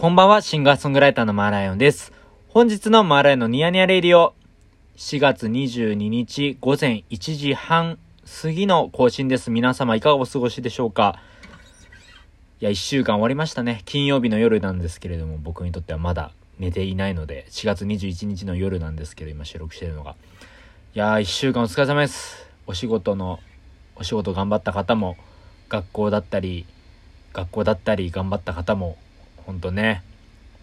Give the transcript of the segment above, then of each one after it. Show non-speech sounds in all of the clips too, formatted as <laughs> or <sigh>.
こんばんは、シンガーソングライターのマーライオンです。本日のマーライオンのニヤニヤレイディオ、4月22日午前1時半過ぎの更新です。皆様いかがお過ごしでしょうか？いや、1週間終わりましたね。金曜日の夜なんですけれども、僕にとってはまだ寝ていないので、4月21日の夜なんですけど、今収録してるのが。いやー、1週間お疲れ様です。お仕事の、お仕事頑張った方も、学校だったり、学校だったり頑張った方も、ほんとね、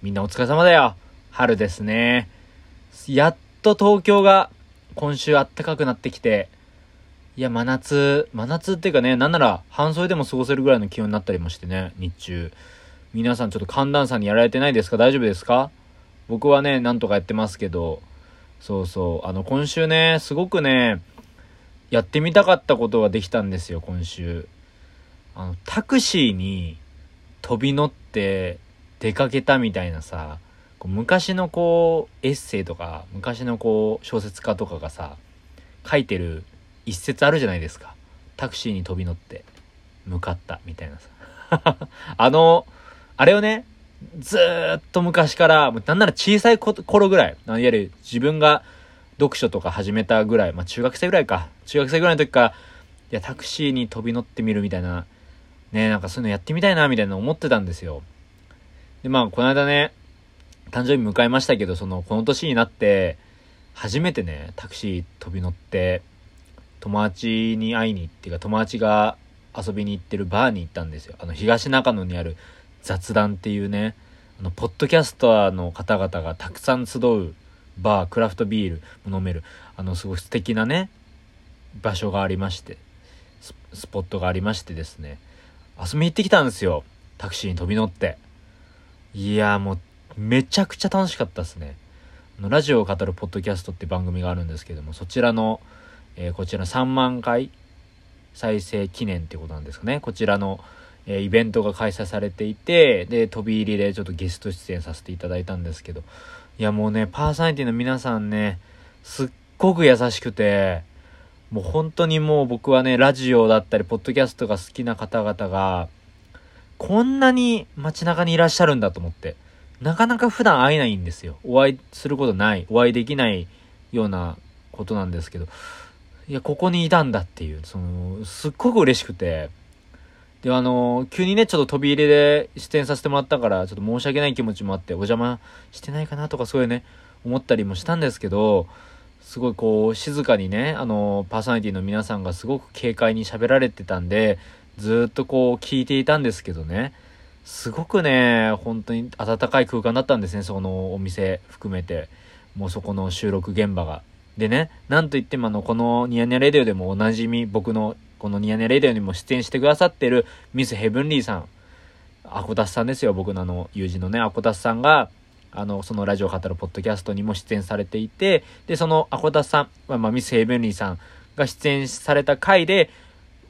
みんなお疲れ様だよ。春ですね。やっと東京が今週暖かくなってきて、いや、真夏、真夏っていうかね、なんなら半袖でも過ごせるぐらいの気温になったりもしてね、日中。皆さんちょっと寒暖差にやられてないですか？大丈夫ですか？僕はね、なんとかやってますけど、そうそう、あの、今週ね、すごくね、やってみたかったことができたんですよ、今週。あの、タクシーに飛び乗って出かけたみたいなさ、昔のこう、エッセイとか、昔のこう、小説家とかがさ、書いてる一節あるじゃないですか。タクシーに飛び乗って向かったみたいなさ。<laughs> あの、あれをね、ずーっと昔から、なんなら小さい頃ぐらい、いわゆる自分が読書とか始めたぐらい、まあ中学生ぐらいか。中学生ぐらいの時から、いや、タクシーに飛び乗ってみるみたいな、ね、なんかそういうのやってみたいな、みたいな思ってたんですよ。で、まあ、この間ね、誕生日迎えましたけど、その、この年になって、初めてね、タクシー飛び乗って、友達に会いに行っていうか、友達が遊びに行ってるバーに行ったんですよ。あの、東中野にある雑談っていうね、あの、ポッドキャスターの方々がたくさん集うバー、クラフトビールも飲める、あの、すごい素敵なね、場所がありまして、ススポットがありましてですね、遊びに行ってきたんですよ。タクシーに飛び乗って。いやもう、めちゃくちゃ楽しかったですね。ラジオを語るポッドキャストって番組があるんですけども、そちらの、えーこちら3万回再生記念ってことなんですかね。こちらの、えーイベントが開催されていて、で、飛び入りでちょっとゲスト出演させていただいたんですけど、いやもうね、パーソナリティの皆さんね、すっごく優しくて、もう本当にもう僕はね、ラジオだったり、ポッドキャストが好きな方々が、こんなに街中にいらっしゃるんだと思って。なかなか普段会えないんですよ。お会いすることない。お会いできないようなことなんですけど。いや、ここにいたんだっていう、その、すっごく嬉しくて。で、あの、急にね、ちょっと飛び入りで出演させてもらったから、ちょっと申し訳ない気持ちもあって、お邪魔してないかなとかそういうね、思ったりもしたんですけど、すごいこう、静かにね、あの、パーソナリティの皆さんがすごく軽快に喋られてたんで、ずっとこう、聞いていたんですけどね、すごくね、本当に温かい空間だったんですね、そのお店含めて。もうそこの収録現場が。でね、なんといってもあの、このニヤニヤレディオでもおなじみ、僕のこのニヤニヤレディオにも出演してくださってるミスヘブンリーさん。アコタスさんですよ、僕のあの、友人のね、アコタスさんが、あの、そのラジオを語るポッドキャストにも出演されていて、で、そのアコタスさん、まあ、まあ、ミスヘブンリーさんが出演された回で、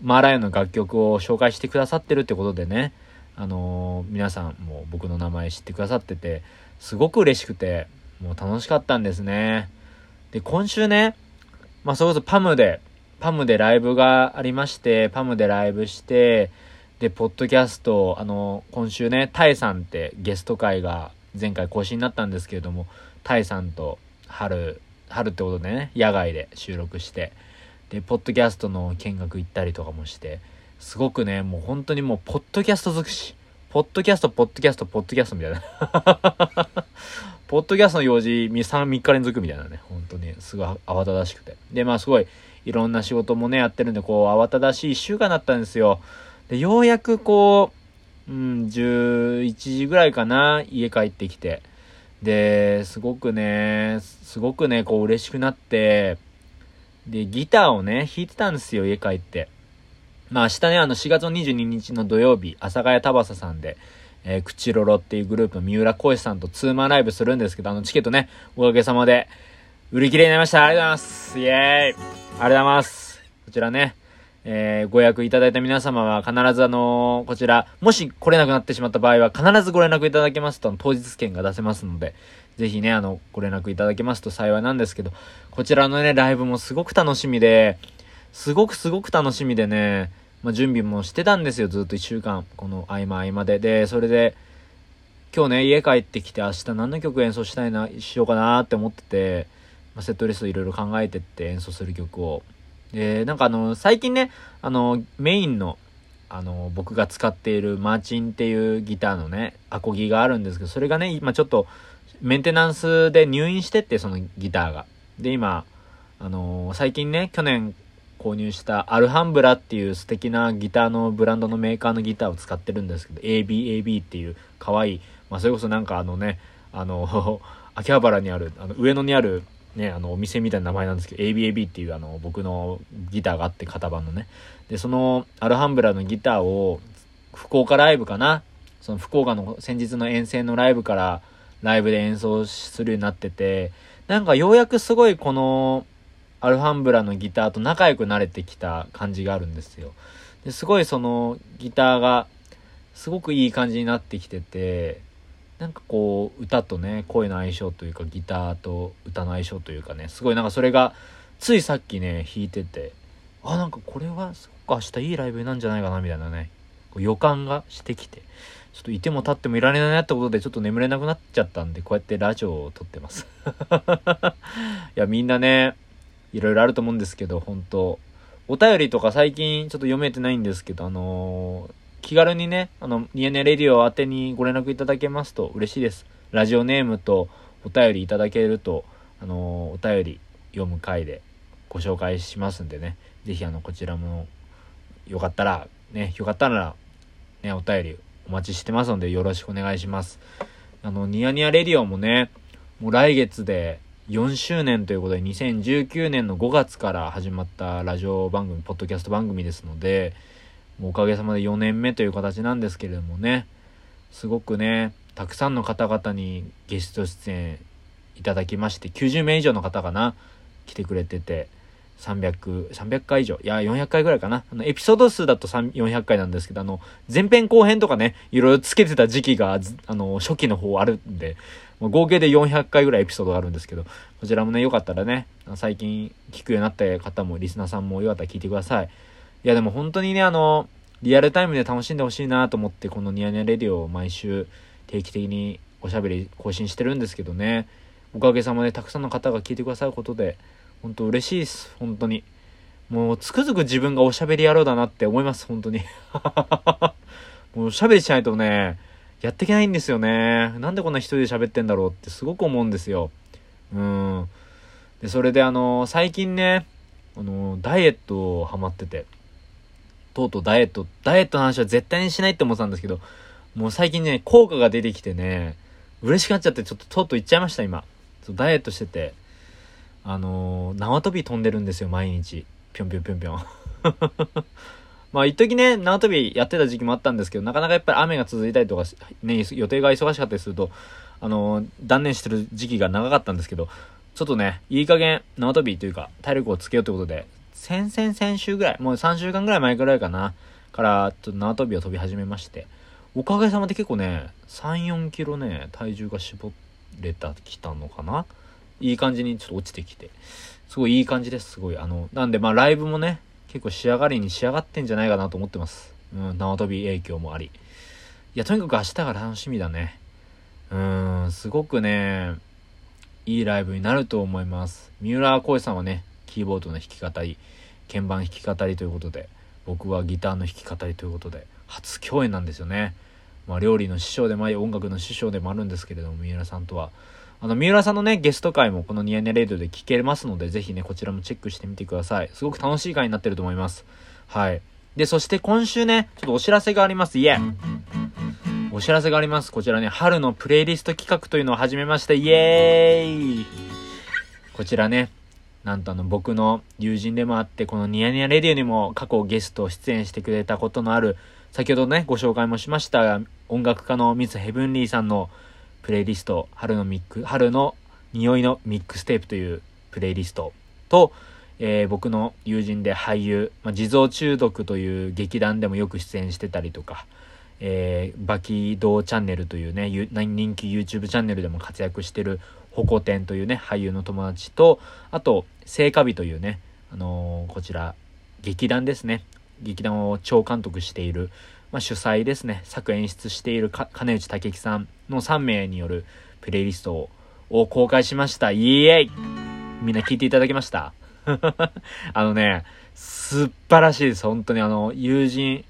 マーライオンの楽曲を紹介してくださってるってことでね、あのー皆さんも僕の名前知ってくださってて、すごく嬉しくて、もう楽しかったんですね。で、今週ね、まあ、それこそパムで、パムでライブがありまして、パムでライブして、で、ポッドキャスト、あの、今週ね、タイさんってゲスト会が前回更新になったんですけれども、タイさんと春、春ってことでね、野外で収録して、で、ポッドキャストの見学行ったりとかもして、すごくね、もう本当にもう、ポッドキャスト尽くし。ポッドキャスト、ポッドキャスト、ポッドキャストみたいな。<laughs> ポッドキャストの用事3、3日連続みたいなね。本当に、すごい慌ただしくて。で、まあすごい、いろんな仕事もね、やってるんで、こう、慌ただしい1週間だったんですよ。で、ようやくこう、うん、11時ぐらいかな、家帰ってきて。で、すごくね、すごくね、こう嬉しくなって、で、ギターをね、弾いてたんですよ、家帰って。まあ明日ね、あの4月の22日の土曜日、阿佐ヶ谷タバサさんで、えー、クチロロっていうグループの三浦浩さんとツーマンライブするんですけど、あのチケットね、おかげさまで、売り切れになりました。ありがとうございます。イエーイありがとうございます。こちらね、えー、ご予約いただいた皆様は必ずあのーこちら、もし来れなくなってしまった場合は必ずご連絡いただけますと、当日券が出せますので、ぜひね、あの、ご連絡いただけますと幸いなんですけど、こちらのね、ライブもすごく楽しみで、すごくすごく楽しみでね、まあ、準備もしてたんですよ、ずっと一週間。この合間合間で。で、それで、今日ね、家帰ってきて明日何の曲演奏したいな、しようかなって思ってて、まあ、セットリストいろいろ考えてって演奏する曲を。で、なんかあの、最近ね、あの、メインの、あの、僕が使っているマーチンっていうギターのね、アコギがあるんですけど、それがね、今ちょっと、メンテナンスで入院してって、そのギターが。で、今、あの最近ね、去年購入したアルハンブラっていう素敵なギターのブランドのメーカーのギターを使ってるんですけど、ABAB っていう可愛い、まあそれこそなんかあのね、あの、<laughs> 秋葉原にある、あの上野にあるね、あのお店みたいな名前なんですけど、ABAB っていうあの僕のギターがあって型番のね。で、そのアルハンブラのギターを福岡ライブかな？その福岡の先日の遠征のライブからライブで演奏するようになってて、なんかようやくすごいこのアルハンブラのギターと仲良くなれてきた感じがあるんですよ。ですごいそのギターがすごくいい感じになってきてて、なんかこう歌とね声の相性というかギターと歌の相性というかねすごいなんかそれがついさっきね弾いててあなんかこれはそっか明日いいライブなんじゃないかなみたいなね予感がしてきてちょっといても立ってもいられないなってことでちょっと眠れなくなっちゃったんでこうやってラジオを撮ってます <laughs> いやみんなねいろいろあると思うんですけど本当お便りとか最近ちょっと読めてないんですけどあのー気軽にね、あの、ニヤニヤレディオ宛てにご連絡いただけますと嬉しいです。ラジオネームとお便りいただけると、あのお便り読む回でご紹介しますんでね、是非あの、こちらも、よかったら、ね、よかったら、ね、お便りお待ちしてますので、よろしくお願いします。あの、ニヤニヤレディオもね、もう来月で4周年ということで、2019年の5月から始まったラジオ番組、ポッドキャスト番組ですので、もうおかげさまで4年目という形なんですけれどもね、すごくね、たくさんの方々にゲスト出演いただきまして、90名以上の方かな、来てくれてて、300、300回以上、いや、400回ぐらいかな。あの、エピソード数だと400回なんですけど、あの、前編後編とかね、いろいろつけてた時期が、あの、初期の方あるんで、合計で400回ぐらいエピソードがあるんですけど、こちらもね、よかったらね、最近聞くようになった方も、リスナーさんもよかったら聞いてください。いやでも本当にね、あの、リアルタイムで楽しんでほしいなと思って、このニヤニヤレディオを毎週定期的におしゃべり更新してるんですけどね、おかげさまでたくさんの方が聞いてくださることで、本当嬉しいです、本当に。もうつくづく自分がおしゃべり野郎だなって思います、本当に。<laughs> もうおしゃべりしないとね、やっていけないんですよね。なんでこんな一人で喋ってんだろうってすごく思うんですよ。うん。で、それであの、最近ね、あの、ダイエットをハマってて、とうとうダイエット、ダイエットの話は絶対にしないって思ってたんですけど、もう最近ね、効果が出てきてね、嬉しくなっちゃって、ちょっととうとう行っちゃいました、今。ダイエットしてて、あのー、縄跳び飛んでるんですよ、毎日。ぴょんぴょんぴょんぴょん。<laughs> まあ、一時ね、縄跳びやってた時期もあったんですけど、なかなかやっぱり雨が続いたりとか、ね、予定が忙しかったりすると、あのー、断念してる時期が長かったんですけど、ちょっとね、いい加減縄跳びというか、体力をつけようということで、先々先週ぐらい、もう3週間ぐらい前ぐらいかな、から、ちょっと縄跳びを飛び始めまして、おかげさまで結構ね、3、4キロね、体重が絞れた、きたのかないい感じにちょっと落ちてきて、すごいいい感じです、すごい。あの、なんでまあライブもね、結構仕上がりに仕上がってんじゃないかなと思ってます。うん、縄跳び影響もあり。いや、とにかく明日が楽しみだね。うーん、すごくね、いいライブになると思います。三浦浩さんはね、キーボードの弾き語り、鍵盤弾き語りということで、僕はギターの弾き語りということで、初共演なんですよね。まあ、料理の師匠でもあり、音楽の師匠でもあるんですけれども、三浦さんとは。あの、三浦さんのね、ゲスト回もこのニヤニヤレイドで聞けますので、ぜひね、こちらもチェックしてみてください。すごく楽しい回になってると思います。はい。で、そして今週ね、ちょっとお知らせがあります。イエーお知らせがあります。こちらね、春のプレイリスト企画というのを始めました。イエーイこちらね、なんとあの僕の友人でもあって、このニヤニヤレディオにも過去ゲスト出演してくれたことのある、先ほどね、ご紹介もしました音楽家のミスヘブンリーさんのプレイリスト、春のミック、春の匂いのミックステープというプレイリストと、えー、僕の友人で俳優、まあ、地蔵中毒という劇団でもよく出演してたりとか、えー、バキドーチャンネルというね、人気 YouTube チャンネルでも活躍してるホコテンというね、俳優の友達と、あと、聖火日というね、あのー、こちら、劇団ですね。劇団を超監督している、まあ、主催ですね、作演出している金内武樹さんの3名によるプレイリストを公開しました。イエイみんな聞いていただけました？<laughs> あのね、素晴らしいです。本当にあの、友人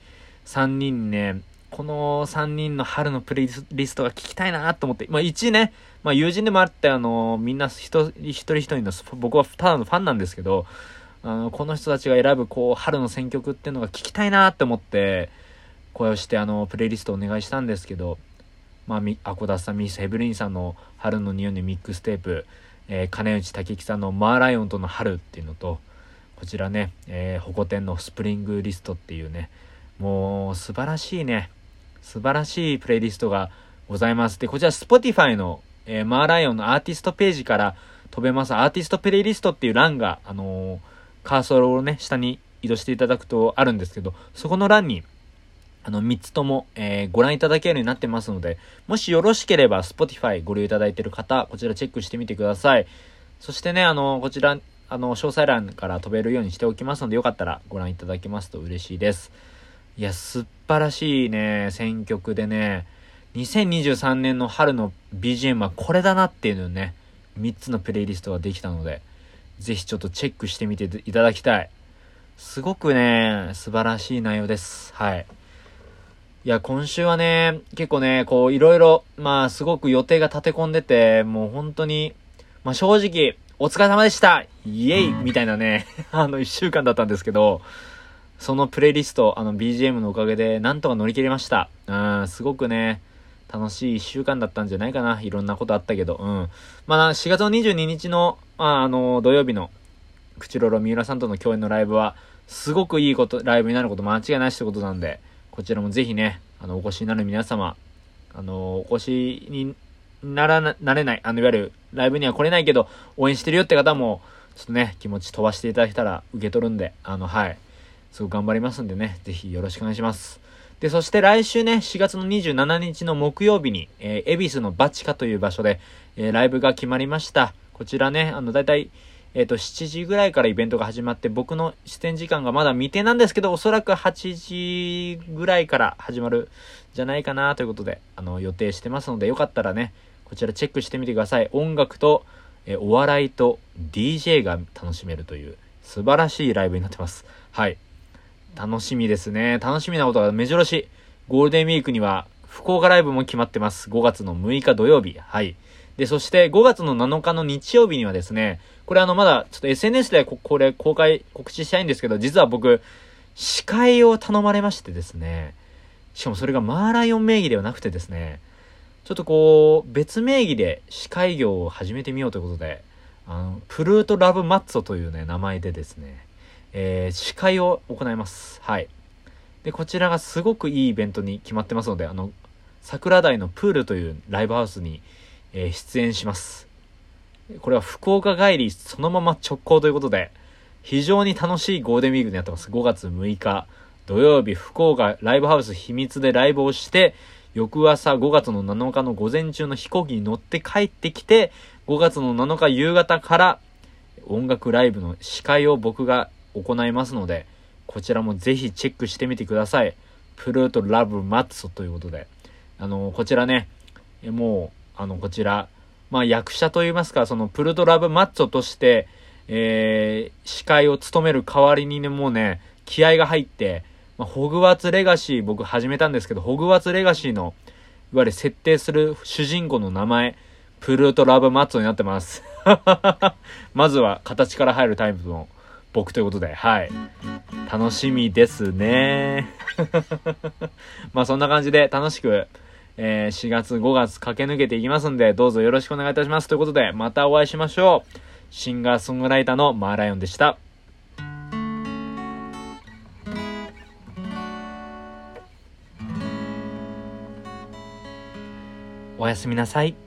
3人ね、この3人の春のプレイリストが聞きたいなと思って、まあ1ね、まあ友人でもあって、あの、みんな一人一人の、僕はただのファンなんですけど、あの、この人たちが選ぶ、こう、春の選曲っていうのが聞きたいなって思って、声をして、あの、プレイリストお願いしたんですけど、まあ、み、アコダスさん、ミス・ヘブリンさんの春の匂いのミックステープ、えー、金内武樹さんのマーライオンとの春っていうのと、こちらね、えー、ホコ天のスプリングリストっていうね、もう素晴らしいね、素晴らしいプレイリストがございます。で、こちら Spotify の、えー、マーライオンのアーティストページから飛べます。アーティストプレイリストっていう欄が、あのー、カーソルをね、下に移動していただくとあるんですけど、そこの欄に、あの、3つとも、えー、ご覧いただけるようになってますので、もしよろしければ、Spotify ご利用いただいている方、こちらチェックしてみてください。そしてね、あの、こちら、あの、詳細欄から飛べるようにしておきますので、よかったらご覧いただけますと嬉しいです。いや、素晴らしいね、選曲でね、2023年の春の BGM はこれだなっていうのね、3つのプレイリストができたので、ぜひちょっとチェックしてみていただきたい。すごくね、素晴らしい内容です。はい。いや、今週はね、結構ね、こう、いろいろ、まあ、すごく予定が立て込んでて、もう本当に、まあ、正直、お疲れ様でしたイエイみたいなね、<laughs> あの、一週間だったんですけど、そのプレイリスト、あの、BGM のおかげで、なんとか乗り切れました。うん、すごくね、楽しい一週間だったんじゃないかな。いろんなことあったけど、うん。まあ、4月の22日の、あ、あの、土曜日の、クチロロ三浦さんとの共演のライブは、すごくいいこと、ライブになること間違いないってことなんで、こちらもぜひね、あの、お越しになる皆様、あの、お越しにならな、なれない、あの、いわゆる、ライブには来れないけど、応援してるよって方も、ちょっとね、気持ち飛ばしていただけたら受け取るんで、あの、はい。すごく頑張りますんでね、ぜひよろしくお願いします。で、そして来週ね、4月の27日の木曜日に、えー、恵比寿のバチカという場所で、えー、ライブが決まりました。こちらね、あの、だいたい、えっ、ー、と、7時ぐらいからイベントが始まって、僕の出演時間がまだ未定なんですけど、おそらく8時ぐらいから始まるじゃないかなということで、あの、予定してますので、よかったらね、こちらチェックしてみてください。音楽と、えー、お笑いと DJ が楽しめるという素晴らしいライブになってます。はい。楽しみですね。楽しみなことが目白押し。ゴールデンウィークには福岡ライブも決まってます。5月の6日土曜日。はい。で、そして5月の7日の日曜日にはですね、これあのまだちょっと SNS でここれ公開告知したいんですけど、実は僕、司会を頼まれましてですね、しかもそれがマーライオン名義ではなくてですね、ちょっとこう、別名義で司会業を始めてみようということで、あの、プルートラブマッツォというね、名前でですね、えー、司会を行います。はい。で、こちらがすごくいいイベントに決まってますので、あの、桜台のプールというライブハウスに、えー、出演します。これは福岡帰りそのまま直行ということで、非常に楽しいゴールデンウィークになってます。5月6日土曜日、福岡ライブハウス秘密でライブをして、翌朝5月の7日の午前中の飛行機に乗って帰ってきて、5月の7日夕方から音楽ライブの司会を僕が行いますので、こちらもぜひチェックしてみてください。プルートラブマッツということで。あの、こちらね、もう、あの、こちら、まあ役者といいますか、そのプルトラブマッツォとして、えー、司会を務める代わりにね、もうね、気合が入って、まあ、ホグワーツレガシー僕始めたんですけど、ホグワーツレガシーの、いわゆる設定する主人公の名前、プルートラブマッツォになってます。<laughs> まずは形から入るタイプの僕ということで、はい。楽しみですね。<laughs> まあそんな感じで楽しく、えー、4月5月駆け抜けていきますんで、どうぞよろしくお願いいたします。ということで、またお会いしましょう。シンガーソングライターのマーライオンでした。おやすみなさい。